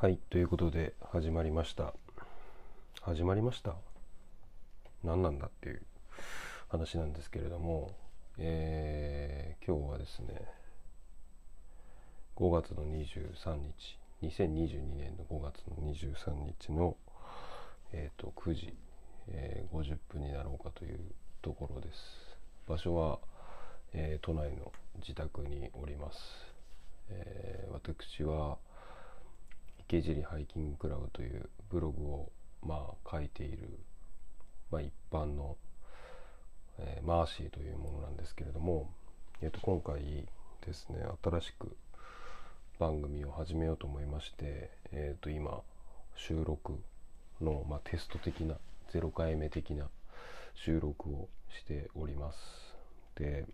はい、ということで始まりました。始まりました？何なんだっていう話なんですけれども、えー今日はですね、5月の23日、2022年の5月の23日の、えーと9時、えー50分になろうかというところです。場所は、えー都内の自宅におります。えー私は池尻ハイキングクラブというブログをまあ書いている、まあ、一般の、えーマーシーというものなんですけれども、えー、と今回ですね新しく番組を始めようと思いまして、えー、と今収録の、まあ、テスト的な0回目的な収録をしております。で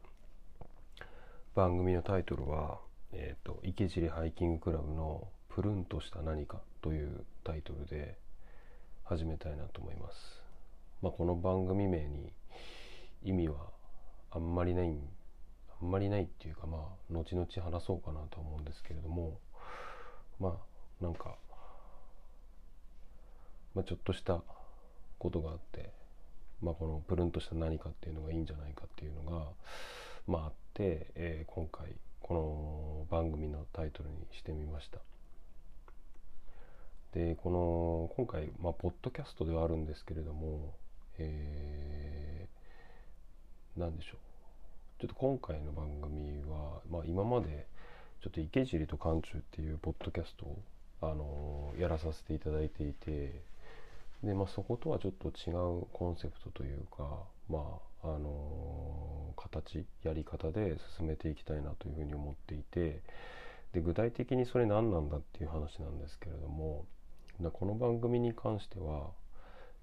番組のタイトルは、えー、と池尻ハイキングクラブの「プルンとした何か」というタイトルで始めたいなと思います。まあ、この番組名に意味はあんまりないあんまりないっていうかまあ後々話そうかなと思うんですけれどもまあなんか、まあ、ちょっとしたことがあって、まあ、このプルンとした何かっていうのがいいんじゃないかっていうのが、まあ、あって、えー今回この番組のタイトルにしてみました。でこの今回、まあ、ポッドキャストではあるんですけれども、えー、なんでしょう。ちょっと今回の番組は、まあ、今までちょっと池尻と館中っていうポッドキャストを、あのやらさせていただいていてで、まあ、そことはちょっと違うコンセプトというか、まああの形やり方で進めていきたいなというふうに思っていてで具体的にそれ何なんだっていう話なんですけれどもだこの番組に関しては、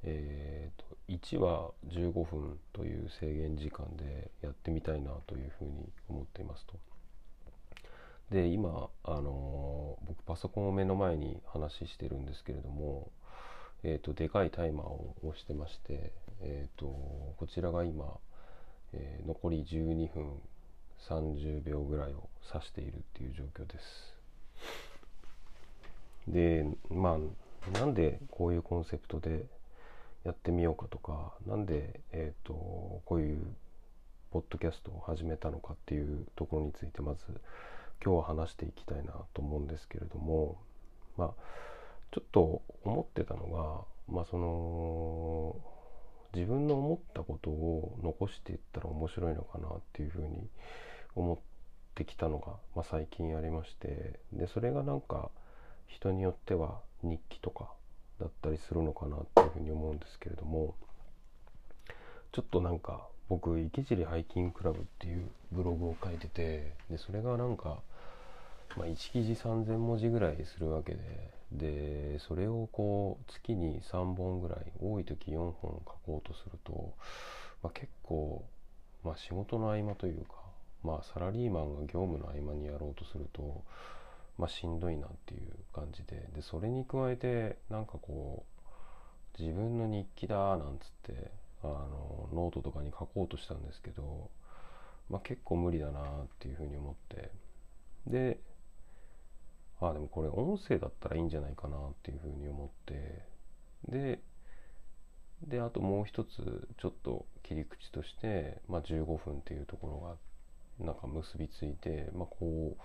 えー、と1話15分という制限時間でやってみたいなというふうに思っていますと。で今、あのー僕パソコンを目の前に話してるんですけれども、えー、とでかいタイマーを押してまして、えー、とこちらが今、えー残り12分30秒ぐらいを指しているっていう状況です。でまあなんでこういうコンセプトでやってみようかとかなんで、えー、とこういうポッドキャストを始めたのかっていうところについてまず今日は話していきたいなと思うんですけれどもまあちょっと思ってたのがまあその自分の思ったことを残していったら面白いのかなっていうふうに思ってきたのが、まあ、最近ありましてでそれがなんか人によっては日記とかだったりするのかなっていうふうに思うんですけれどもちょっとなんか僕池尻ハイキングクラブっていうブログを書いててでそれがなんか、まあ、1記事3,000文字ぐらいするわけででそれをこう月に3本ぐらい多い時4本書こうとすると、まあ、結構、まあ、仕事の合間というか、まあ、サラリーマンが業務の合間にやろうとすると、まあ、しんどいなっていう感じで。でそれに加えてなんかこう自分の日記だなんつってあのノートとかに書こうとしたんですけど、まあ、結構無理だなっていうふうに思って。であでもこれ音声だったらいいんじゃないかなっていうふうに思って。でであともう一つちょっと切り口として、まあ、15分っていうところがなんか結びついて、まあ、こう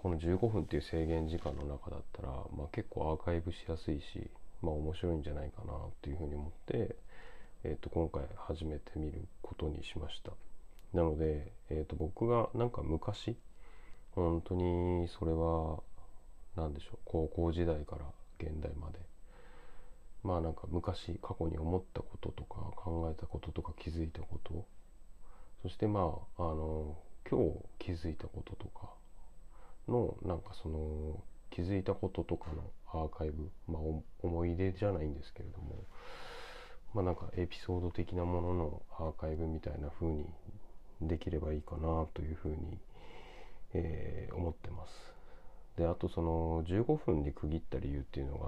この15分っていう制限時間の中だったら、まあ、結構アーカイブしやすいし、まあ、面白いんじゃないかなっていうふうに思って、えー、と今回始めてみることにしました。なので、えー、と僕がなんか昔本当にそれは何でしょう高校時代から現代までまあなんか昔過去に思ったこととか考えたこととか気づいたことそしてまああの今日気づいたこととかのなんかその気づいたこととかのアーカイブ、まあ、思い出じゃないんですけれどもまあなんかエピソード的なもののアーカイブみたいな風にできればいいかなというふうに、えー思ってます。であとその15分に区切った理由っていうのが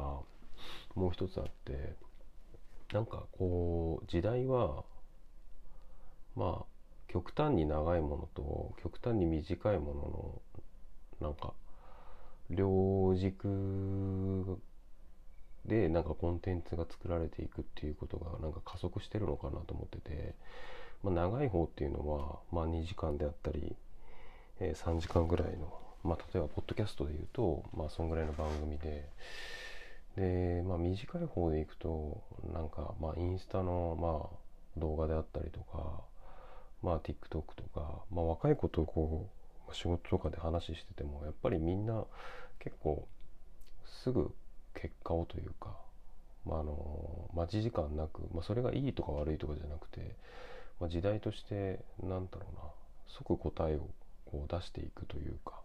もう一つあってなんかこう時代はまあ極端に長いものと極端に短いもののなんか両軸でなんかコンテンツが作られていくっていうことがなんか加速してるのかなと思ってて、まあ、長い方っていうのは、まあ、2時間であったり、えー、3時間ぐらいの、まあ、例えばポッドキャストで言うと、まあ、そんぐらいの番組でで、まあ、短い方でいくとなんか、まあ、インスタの、まあ、動画であったりとか、まあ、TikTok とか、まあ、若い子とこう仕事とかで話しててもやっぱりみんな結構すぐ結果をというか、まあ、あの待ち時間なく、まあ、それがいいとか悪いとかじゃなくて、まあ、時代として何だろうな即答えをこう出していくというか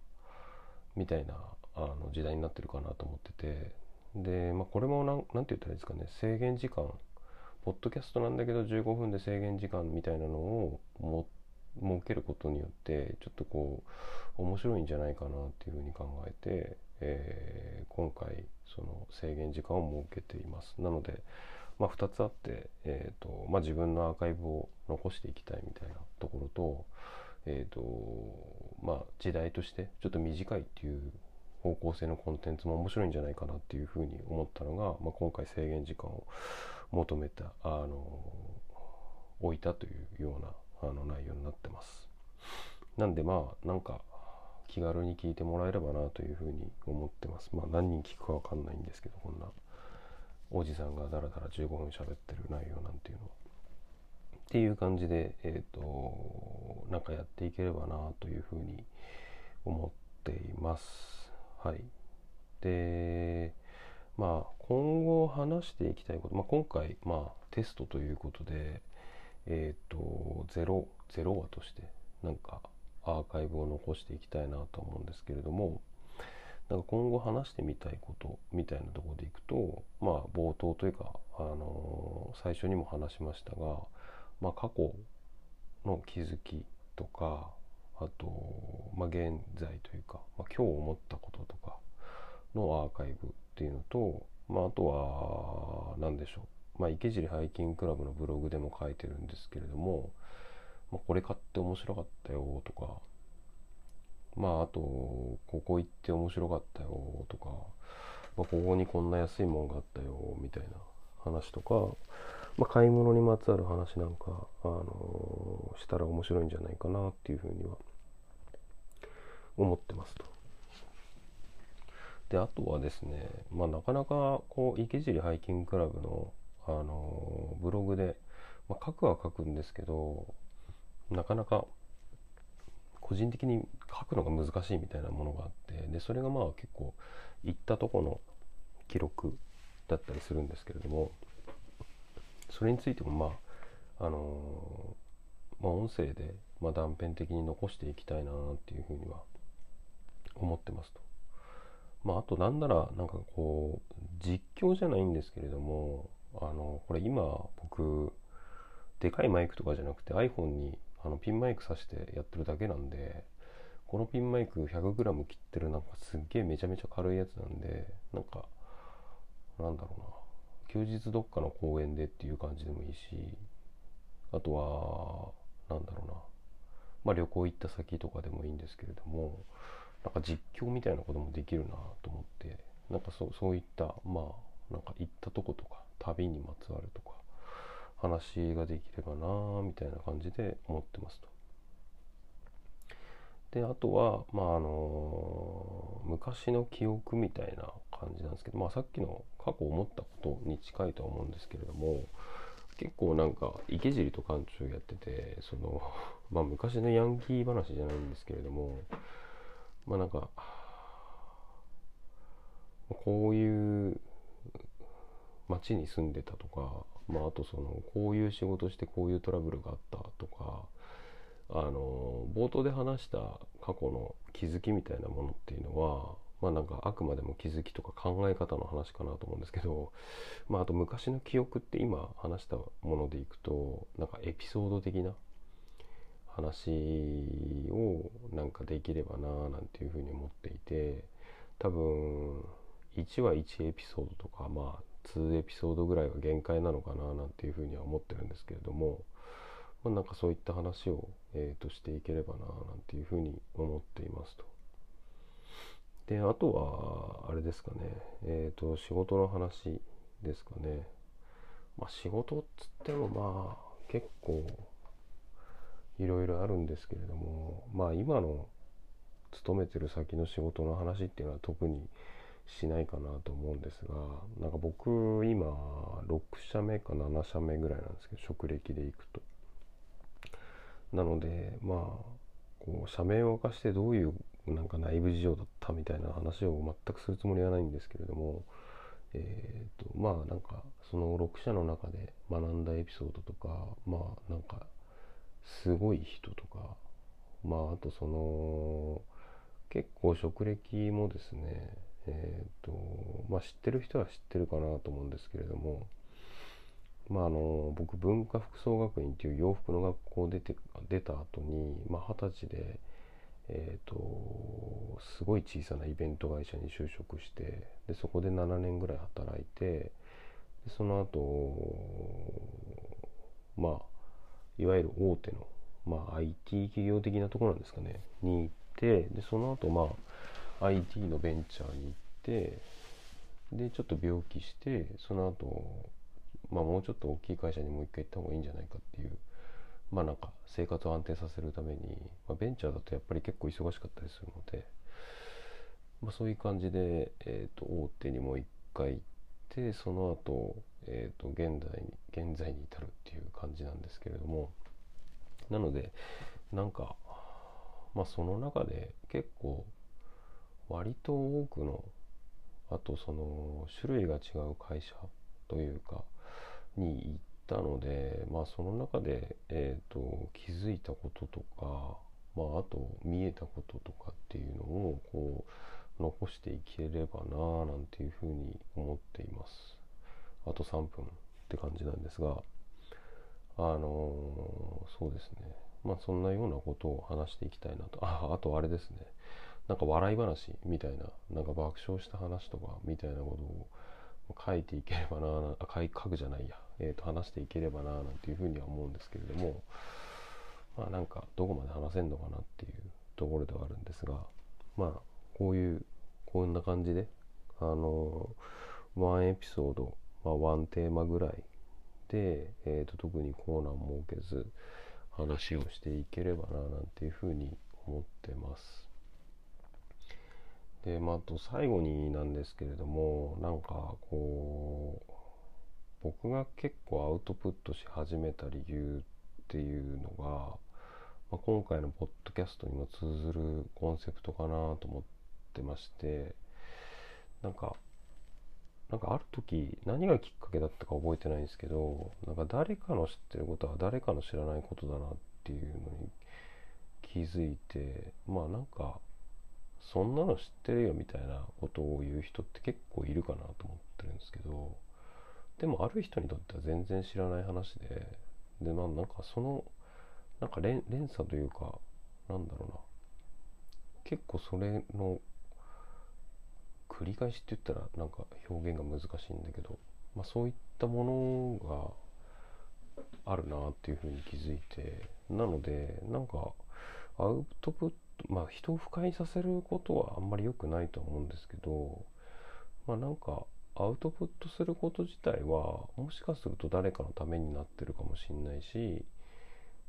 みたいなあの時代になってるかなと思っててで、まあ、これも何て言ったらいいですかね制限時間ポッドキャストなんだけど15分で制限時間みたいなのをも設けることによってちょっとこう面白いんじゃないかなっていうふうに考えて、えー、今回その制限時間を設けています。なので、まあ、2つあって、えーとまあ、自分のアーカイブを残していきたいみたいなところと,、えーとまあ、時代としてちょっと短いっていう方向性のコンテンツも面白いんじゃないかなっていうふうに思ったのが、まあ、今回制限時間を求めたあの置いたというようなあの内容になってます。なんでまあなんか気軽に聞いてもらえればなというふうに思ってます。まあ何人聞くかわかんないんですけど、こんなおじさんがだらだら15分喋ってる内容なんていうのは。っていう感じで、えっ、ー、と、なんかやっていければなというふうに思っています。はい。で、まあ今後話していきたいこと、まあ今回、まあテストということで、えっ、ー、と、0、0話として、なんかアーカイブを残していきたいなと思うんですけれどもなんか今後話してみたいことみたいなとこでいくとまあ冒頭というか、あのー、最初にも話しましたが、まあ、過去の気づきとかあと、まあ、現在というか、まあ、今日思ったこととかのアーカイブっていうのと、まあ、あとは何でしょう、まあ、池尻ハイキングクラブのブログでも書いてるんですけれどもまあ、これ買って面白かったよとか、まああと、ここ行って面白かったよとか、まあ、ここにこんな安いもんがあったよみたいな話とか、まあ、買い物にまつわる話なんか、あのー、したら面白いんじゃないかなっていうふうには思ってますと。で、あとはですね、まあ、なかなかこう池尻ハイキングクラブの、あの、ブログで、まあ、書くは書くんですけど、なかなか個人的に書くのが難しいみたいなものがあってでそれがまあ結構行ったとこの記録だったりするんですけれどもそれについてもまああの、まあ、音声で、ま、断片的に残していきたいなっていうふうには思ってますと。まあ、あとなんならなんかこう実況じゃないんですけれどもあのこれ今僕でかいマイクとかじゃなくて iPhone にあのピンマイク挿してやってるだけなんでこのピンマイク 100g 切ってるなんかすっげえめちゃめちゃ軽いやつなんでなんかなんだろうな。休日どっかの公園でっていう感じでもいいしあとはなんだろうな。まあ旅行行った先とかでもいいんですけれどもなんか実況みたいなこともできるなと思ってなんかそうそういったまあなんか行ったとことか旅にまつわるとか話ができればなみたいな感じで思ってますと。であとは、まああの昔の記憶みたいな感じなんですけど、まあ、さっきの過去思ったことに近いとは思うんですけれども結構なんか池尻と館長やっててその、まあ、昔のヤンキー話じゃないんですけれどもまあなんかこういう町に住んでたとかまあ、あとそのこういう仕事してこういうトラブルがあったとかあの冒頭で話した過去の気づきみたいなものっていうのはまあなんかあくまでも気づきとか考え方の話かなと思うんですけど、まあ、あと昔の記憶って今話したものでいくとなんかエピソード的な話をなんかできればななんていうふうに思っていて多分1話1エピソードとかまあ2エピソードぐらいが限界なのかななんていうふうには思ってるんですけれども、まあ、なんかそういった話を、えー、としていければななんていうふうに思っていますと。であとはあれですかねえっ、ー、と仕事の話ですかねまあ仕事っつってもまあ結構いろいろあるんですけれどもまあ今の勤めてる先の仕事の話っていうのは特にしないかなと思うんですがなんか僕今6社目か7社目ぐらいなんですけど職歴でいくと。なのでまあこう社名を明かしてどういうなんか内部事情だったみたいな話を全くするつもりはないんですけれどもえーと、まあなんかその6社の中で学んだエピソードとかまあなんかすごい人とかまああとその結構職歴もですねえっ、ー、とまあ知ってる人は知ってるかなと思うんですけれどもまああの僕文化服装学院っていう洋服の学校出て出た後にまあ二十歳でえーと、すごい小さなイベント会社に就職してでそこで7年ぐらい働いてでその後まあいわゆる大手の、まあ、IT 企業的なところなんですかねに行ってでその後まあ IT のベンチャーに行ってでちょっと病気してその後まあもうちょっと大きい会社にもう一回行った方がいいんじゃないかっていうまあなんか生活を安定させるために、まあ、ベンチャーだとやっぱり結構忙しかったりするので、まあ、そういう感じで、えー、と大手にもう一回行ってその後、えー、と現在に現在に至るっていう感じなんですけれどもなのでなんかまあその中で結構割と多くのあとその種類が違う会社というかに行ったので、まあ、その中で、えーと、気づいたこととか、まあ、あと見えたこととかっていうのをこう残していければなあなんていうふうに思っています。あと3分って感じなんですが、あのー、そうですね。まあそんなようなことを話していきたいなと。あ、あとあれですね。なんか笑い話みたいな、なんか爆笑した話とかみたいなことを書いていければなあ書くじゃないや、えー、と話していければななんていうふうには思うんですけれどもまあなんかどこまで話せんのかなっていうところではあるんですがまあこういうこんな感じであのワンエピソード、まあ、ワンテーマぐらいで、えー、と特にコーナー設けず話をしていければななんていうふうに思ってます。で、まあ、と最後になんですけれども、なんかこう、僕が結構アウトプットし始めた理由っていうのが、まあ、今回のポッドキャストにも通ずるコンセプトかなと思ってまして、なんか、なんかある時何がきっかけだったか覚えてないんですけど、なんか誰かの知ってることは誰かの知らないことだなっていうのに気づいて、まあなんかそんなの知ってるよみたいなことを言う人って結構いるかなと思ってるんですけどでもある人にとっては全然知らない話ででまあなんかそのなんか連連鎖というかなんだろうな。結構それの繰り返しって言ったらなんか表現が難しいんだけど、まあ、そういったものがあるなっていうふうに気づいてなのでなんかアウトプッまあ人を不快にさせることはあんまり良くないと思うんですけどまあなんかアウトプットすること自体はもしかすると誰かのためになってるかもしんないし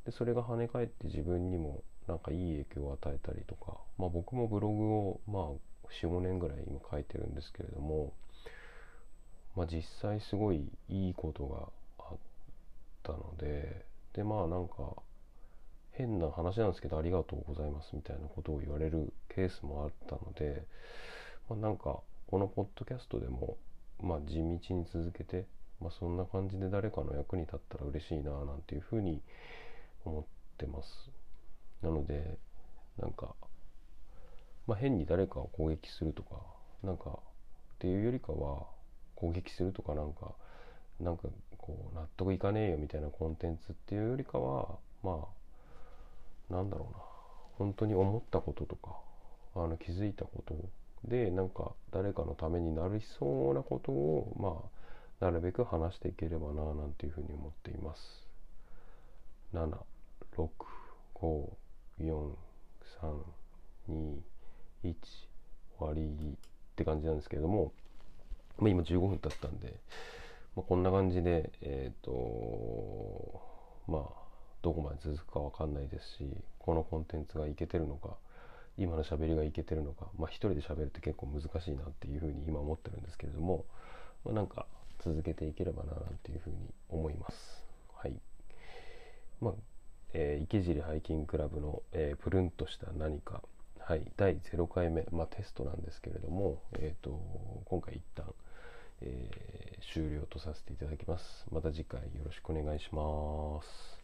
でそれが跳ね返って自分にもなんかいい影響を与えたりとかまあ僕もブログをまあ45年ぐらい今書いてるんですけれどもまあ実際すごいいいことがあったのででまあなんか変な話なんですけどありがとうございますみたいなことを言われるケースもあったので、まあ、なんかこのポッドキャストでも、まあ、地道に続けて、まあ、そんな感じで誰かの役に立ったら嬉しいななんていうふうに思ってます。なのでなんか、まあ、変に誰かを攻撃するとかなんかっていうよりかは攻撃するとかなんかなんかこう納得いかねえよみたいなコンテンツっていうよりかはまあなんだろうな本当に思ったこととかあの気づいたことでなんか誰かのためになりそうなことをまあなるべく話していければななんていうふうに思っています。7 6 5 4 3 2 1終わりって感じなんですけれども、まあ、今15分経ったんで、まあ、こんな感じでえっ、ー、とまあどこまで続くか分かんないですしこのコンテンツがいけてるのか今の喋りがいけてるのか、まあ、一人で喋るって結構難しいなっていうふうに今思ってるんですけれども、まあ、なんか続けていければななんていうふうに思います。はい。まあ、えー、池尻ハイキングクラブの、えー、プルンとした何か、はい、第0回目、まあ、テストなんですけれども、えーと、と今回一旦、えー、終了とさせていただきます。また次回よろしくお願いします。